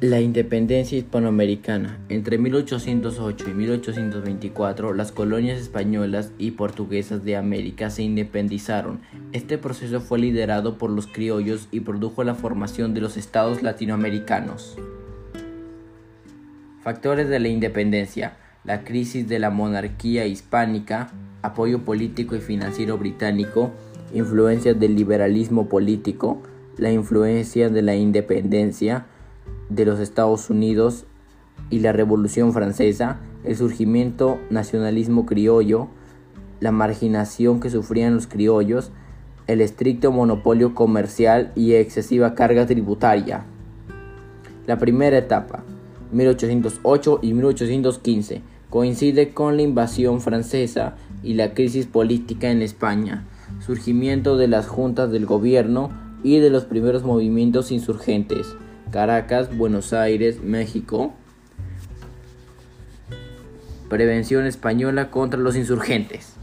La independencia hispanoamericana. Entre 1808 y 1824, las colonias españolas y portuguesas de América se independizaron. Este proceso fue liderado por los criollos y produjo la formación de los estados latinoamericanos. Factores de la independencia. La crisis de la monarquía hispánica, apoyo político y financiero británico, influencias del liberalismo político, la influencia de la independencia, de los Estados Unidos y la Revolución Francesa, el surgimiento nacionalismo criollo, la marginación que sufrían los criollos, el estricto monopolio comercial y excesiva carga tributaria. La primera etapa, 1808 y 1815, coincide con la invasión francesa y la crisis política en España, surgimiento de las juntas del gobierno y de los primeros movimientos insurgentes. Caracas, Buenos Aires, México. Prevención española contra los insurgentes.